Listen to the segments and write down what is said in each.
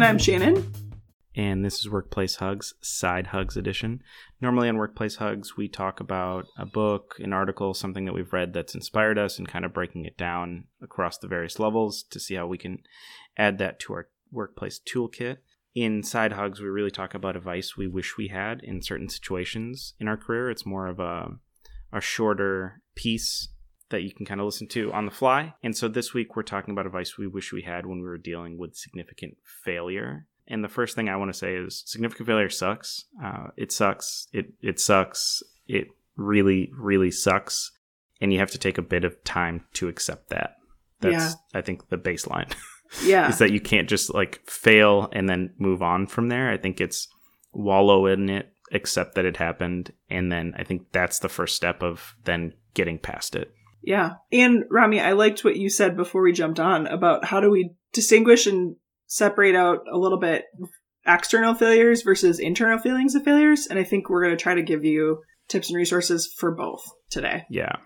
And I'm Shannon. And this is Workplace Hugs, Side Hugs Edition. Normally on Workplace Hugs, we talk about a book, an article, something that we've read that's inspired us, and kind of breaking it down across the various levels to see how we can add that to our workplace toolkit. In Side Hugs, we really talk about advice we wish we had in certain situations in our career. It's more of a, a shorter piece that you can kind of listen to on the fly. And so this week, we're talking about advice we wish we had when we were dealing with significant failure and the first thing I want to say is significant failure sucks. Uh, it sucks. It it sucks. It really really sucks, and you have to take a bit of time to accept that. That's yeah. I think the baseline. Yeah, is that you can't just like fail and then move on from there. I think it's wallow in it, accept that it happened, and then I think that's the first step of then getting past it. Yeah. And Rami, I liked what you said before we jumped on about how do we distinguish and separate out a little bit external failures versus internal feelings of failures. And I think we're going to try to give you tips and resources for both today. Yeah.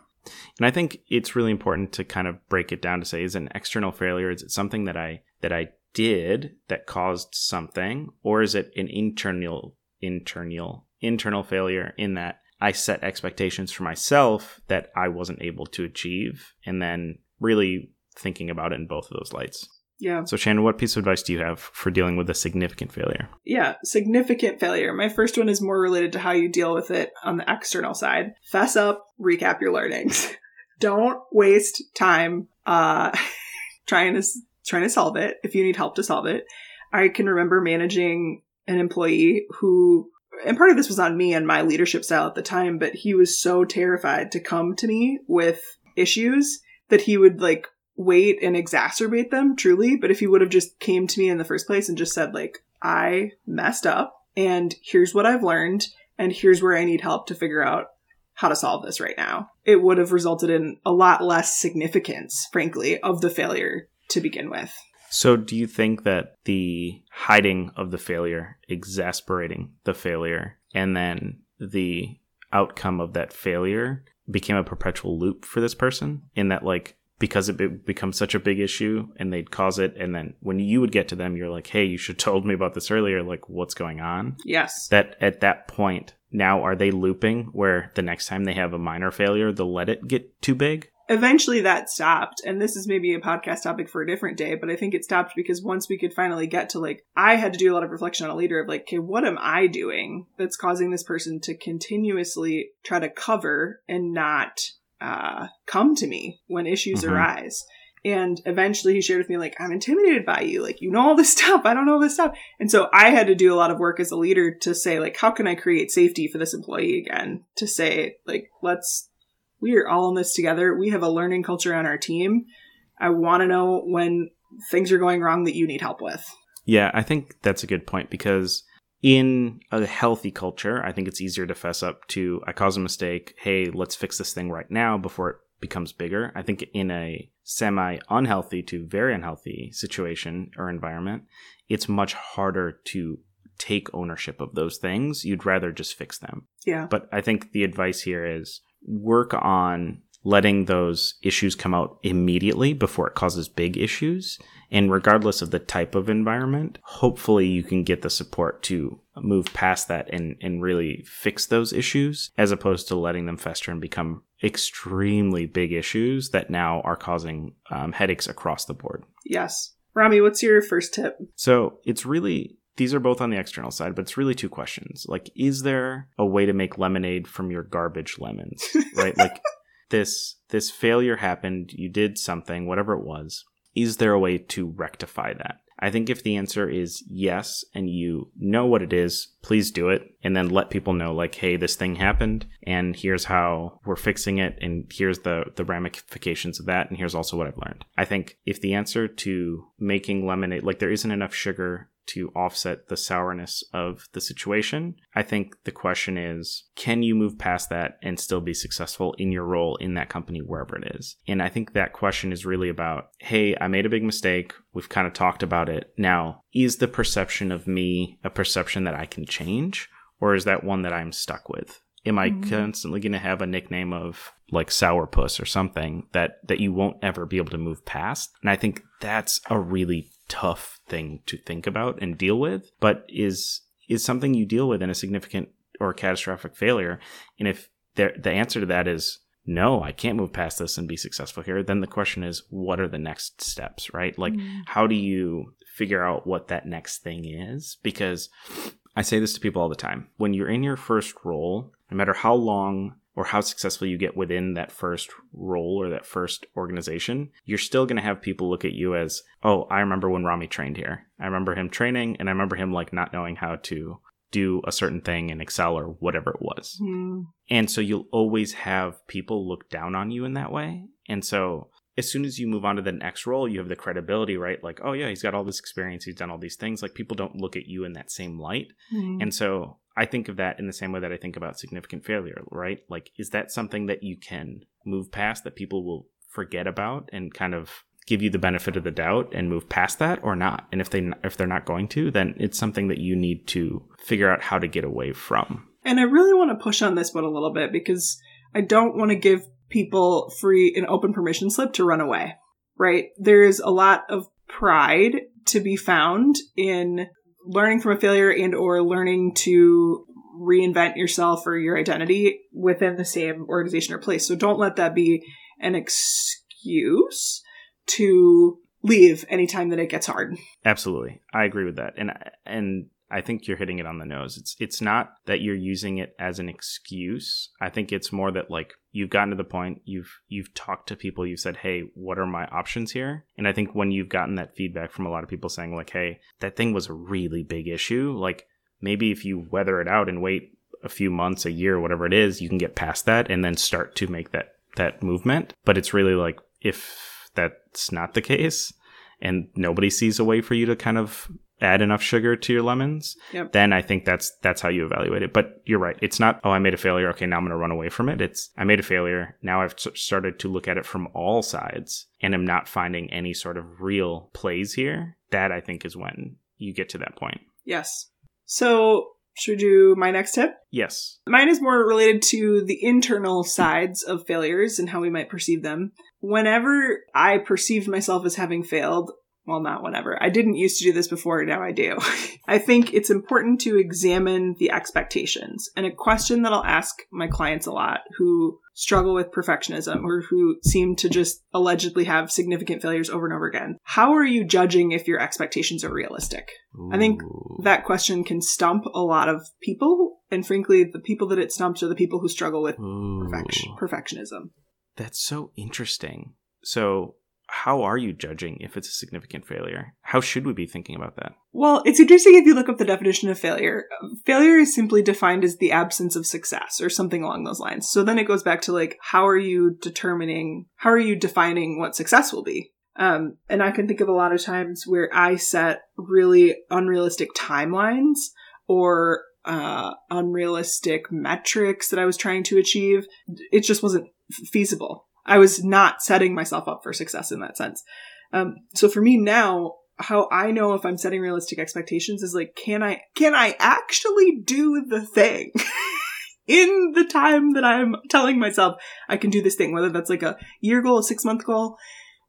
And I think it's really important to kind of break it down to say is an external failure is it something that I that I did that caused something or is it an internal internal internal failure in that I set expectations for myself that I wasn't able to achieve and then really thinking about it in both of those lights. Yeah. So, Shannon, what piece of advice do you have for dealing with a significant failure? Yeah, significant failure. My first one is more related to how you deal with it on the external side. Fess up, recap your learnings. Don't waste time uh, trying to trying to solve it. If you need help to solve it, I can remember managing an employee who, and part of this was on me and my leadership style at the time, but he was so terrified to come to me with issues that he would like wait and exacerbate them truly. But if he would have just came to me in the first place and just said like i messed up and here's what i've learned and here's where i need help to figure out how to solve this right now it would have resulted in a lot less significance frankly of the failure to begin with so do you think that the hiding of the failure exasperating the failure and then the outcome of that failure became a perpetual loop for this person? In that like because it becomes such a big issue and they'd cause it and then when you would get to them you're like hey you should told me about this earlier. Like what's going on? Yes. That at that point now are they looping where the next time they have a minor failure they'll let it get too big eventually that stopped and this is maybe a podcast topic for a different day but i think it stopped because once we could finally get to like i had to do a lot of reflection on a leader of like okay what am i doing that's causing this person to continuously try to cover and not uh, come to me when issues mm-hmm. arise. And eventually he shared with me, like, I'm intimidated by you. Like, you know all this stuff. I don't know all this stuff. And so I had to do a lot of work as a leader to say, like, how can I create safety for this employee again? To say, like, let's, we are all in this together. We have a learning culture on our team. I want to know when things are going wrong that you need help with. Yeah, I think that's a good point because in a healthy culture, I think it's easier to fess up to I caused a mistake. Hey, let's fix this thing right now before it becomes bigger. I think in a semi unhealthy to very unhealthy situation or environment, it's much harder to take ownership of those things. You'd rather just fix them. Yeah. But I think the advice here is work on letting those issues come out immediately before it causes big issues. And regardless of the type of environment, hopefully you can get the support to move past that and, and really fix those issues as opposed to letting them fester and become extremely big issues that now are causing um, headaches across the board. Yes. Rami, what's your first tip? So it's really these are both on the external side, but it's really two questions. Like, is there a way to make lemonade from your garbage lemons? right? Like, this this failure happened, you did something, whatever it was. Is there a way to rectify that? I think if the answer is yes and you know what it is, please do it and then let people know like hey this thing happened and here's how we're fixing it and here's the the ramifications of that and here's also what I've learned. I think if the answer to making lemonade like there isn't enough sugar to offset the sourness of the situation. I think the question is can you move past that and still be successful in your role in that company, wherever it is? And I think that question is really about hey, I made a big mistake. We've kind of talked about it. Now, is the perception of me a perception that I can change, or is that one that I'm stuck with? Am I mm-hmm. constantly going to have a nickname of like sourpuss or something that that you won't ever be able to move past. And I think that's a really tough thing to think about and deal with, but is is something you deal with in a significant or catastrophic failure. And if the the answer to that is no, I can't move past this and be successful here, then the question is, what are the next steps, right? Like, Mm. how do you figure out what that next thing is? Because I say this to people all the time. When you're in your first role, no matter how long or how successful you get within that first role or that first organization, you're still going to have people look at you as, oh, I remember when Rami trained here. I remember him training and I remember him like not knowing how to do a certain thing in Excel or whatever it was. Hmm. And so you'll always have people look down on you in that way. And so as soon as you move on to the next role, you have the credibility, right? Like, oh, yeah, he's got all this experience. He's done all these things. Like, people don't look at you in that same light. Hmm. And so I think of that in the same way that I think about significant failure, right? Like, is that something that you can move past that people will forget about and kind of give you the benefit of the doubt and move past that or not? And if they if they're not going to, then it's something that you need to figure out how to get away from. And I really want to push on this one a little bit because I don't want to give people free and open permission slip to run away, right? There's a lot of pride to be found in learning from a failure and or learning to reinvent yourself or your identity within the same organization or place. So don't let that be an excuse to leave anytime that it gets hard. Absolutely. I agree with that. And and I think you're hitting it on the nose. It's it's not that you're using it as an excuse. I think it's more that like you've gotten to the point you've you've talked to people, you've said, "Hey, what are my options here?" And I think when you've gotten that feedback from a lot of people saying like, "Hey, that thing was a really big issue," like maybe if you weather it out and wait a few months, a year, whatever it is, you can get past that and then start to make that that movement. But it's really like if that's not the case and nobody sees a way for you to kind of add enough sugar to your lemons, Yep. then I think that's that's how you evaluate it. But you're right. It's not, oh, I made a failure. Okay, now I'm going to run away from it. It's, I made a failure. Now I've started to look at it from all sides and I'm not finding any sort of real plays here. That I think is when you get to that point. Yes. So, should we do my next tip? Yes. Mine is more related to the internal sides of failures and how we might perceive them. Whenever I perceived myself as having failed, well, not whenever. I didn't used to do this before, now I do. I think it's important to examine the expectations. And a question that I'll ask my clients a lot who struggle with perfectionism or who seem to just allegedly have significant failures over and over again. How are you judging if your expectations are realistic? I think that question can stump a lot of people. And frankly, the people that it stumps are the people who struggle with perfection, perfectionism. That's so interesting. So, how are you judging if it's a significant failure? How should we be thinking about that? Well, it's interesting if you look up the definition of failure. Failure is simply defined as the absence of success or something along those lines. So then it goes back to like, how are you determining, how are you defining what success will be? Um, and I can think of a lot of times where I set really unrealistic timelines or uh, unrealistic metrics that I was trying to achieve. It just wasn't feasible. I was not setting myself up for success in that sense. Um, so for me now, how I know if I'm setting realistic expectations is like, can I, can I actually do the thing in the time that I'm telling myself I can do this thing, whether that's like a year goal, a six month goal,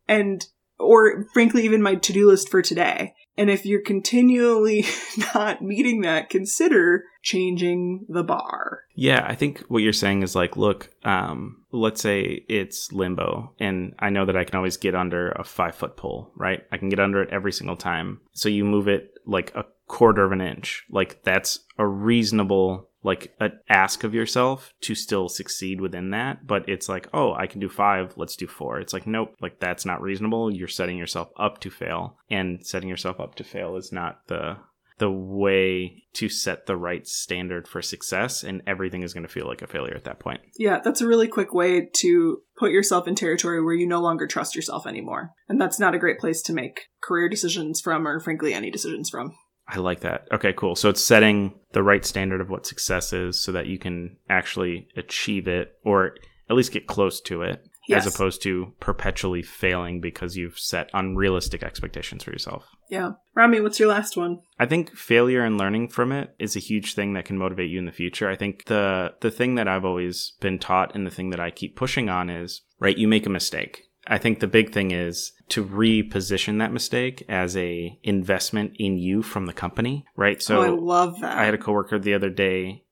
and, or frankly, even my to do list for today. And if you're continually not meeting that, consider changing the bar. Yeah, I think what you're saying is like, look, um, let's say it's limbo, and I know that I can always get under a five foot pole, right? I can get under it every single time. So you move it like a quarter of an inch. Like that's a reasonable like a ask of yourself to still succeed within that but it's like oh i can do five let's do four it's like nope like that's not reasonable you're setting yourself up to fail and setting yourself up to fail is not the the way to set the right standard for success and everything is going to feel like a failure at that point Yeah, that's a really quick way to put yourself in territory where you no longer trust yourself anymore. And that's not a great place to make career decisions from, or frankly, any decisions from. I like that. Okay, cool. So it's setting the right standard of what success is so that you can actually achieve it or at least get close to it. Yes. as opposed to perpetually failing because you've set unrealistic expectations for yourself. Yeah. Rami, what's your last one? I think failure and learning from it is a huge thing that can motivate you in the future. I think the the thing that I've always been taught and the thing that I keep pushing on is, right, you make a mistake. I think the big thing is to reposition that mistake as a investment in you from the company, right? So oh, I love that. I had a coworker the other day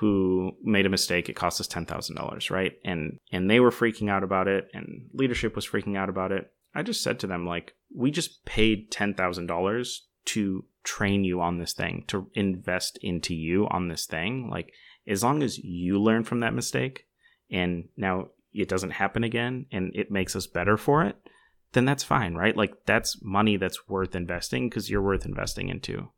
who made a mistake. It cost us ten thousand dollars, right? And and they were freaking out about it, and leadership was freaking out about it. I just said to them like, we just paid ten thousand dollars to train you on this thing, to invest into you on this thing. Like, as long as you learn from that mistake, and now it doesn't happen again, and it makes us better for it, then that's fine, right? Like that's money that's worth investing because you're worth investing into.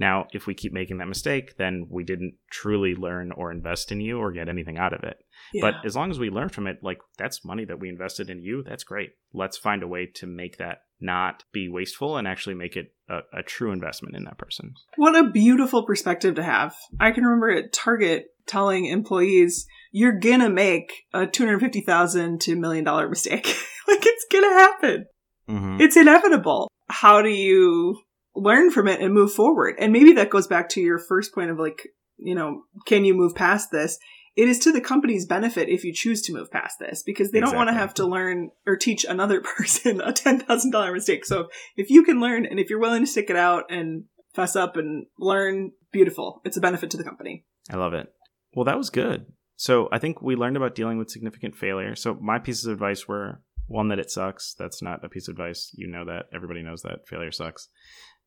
Now, if we keep making that mistake, then we didn't truly learn or invest in you or get anything out of it. Yeah. But as long as we learn from it, like that's money that we invested in you, that's great. Let's find a way to make that not be wasteful and actually make it a, a true investment in that person. What a beautiful perspective to have. I can remember at Target telling employees, you're gonna make a 250,000 to million dollar mistake. like it's gonna happen. Mm-hmm. It's inevitable. How do you learn from it and move forward? And maybe that goes back to your first point of like, you know, can you move past this? It is to the company's benefit if you choose to move past this because they don't want to have to learn or teach another person a $10,000 mistake. So if you can learn and if you're willing to stick it out and fess up and learn, beautiful. It's a benefit to the company. I love it. Well, that was good. So I think we learned about dealing with significant failure. So my pieces of advice were one that it sucks. That's not a piece of advice. You know that. Everybody knows that failure sucks.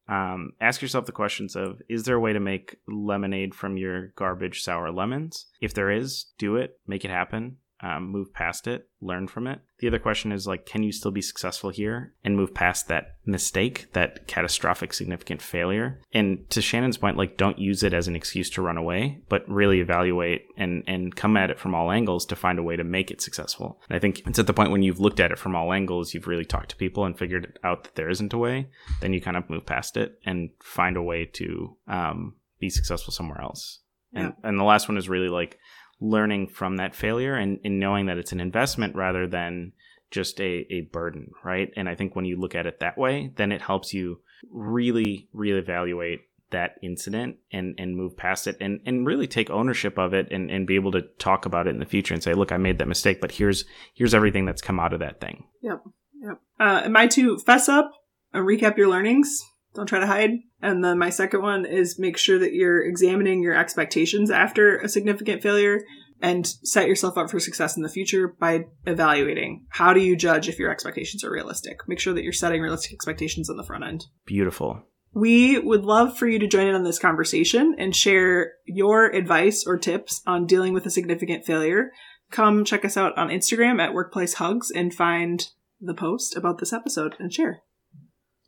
Um, ask yourself the questions of is there a way to make lemonade from your garbage sour lemons? If there is, do it, make it happen, um, move past it, learn from it. The other question is like, can you still be successful here and move past that mistake, that catastrophic, significant failure? And to Shannon's point, like, don't use it as an excuse to run away, but really evaluate and and come at it from all angles to find a way to make it successful. And I think it's at the point when you've looked at it from all angles, you've really talked to people and figured out that there isn't a way, then you kind of move past it and find a way to um, be successful somewhere else. And and the last one is really like learning from that failure and, and knowing that it's an investment rather than just a, a burden, right? And I think when you look at it that way, then it helps you really, reevaluate that incident and, and move past it and, and really take ownership of it and, and be able to talk about it in the future and say, look, I made that mistake, but here's here's everything that's come out of that thing. Yep. Yep. Uh, and my two, fess up and recap your learnings. Don't try to hide. And then my second one is make sure that you're examining your expectations after a significant failure and set yourself up for success in the future by evaluating how do you judge if your expectations are realistic. Make sure that you're setting realistic expectations on the front end. Beautiful. We would love for you to join in on this conversation and share your advice or tips on dealing with a significant failure. Come check us out on Instagram at Workplace Hugs and find the post about this episode and share.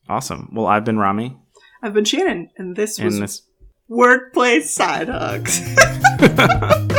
Awesome. Well, I've been Rami, I've been Shannon, and this was and this Workplace Side Hugs.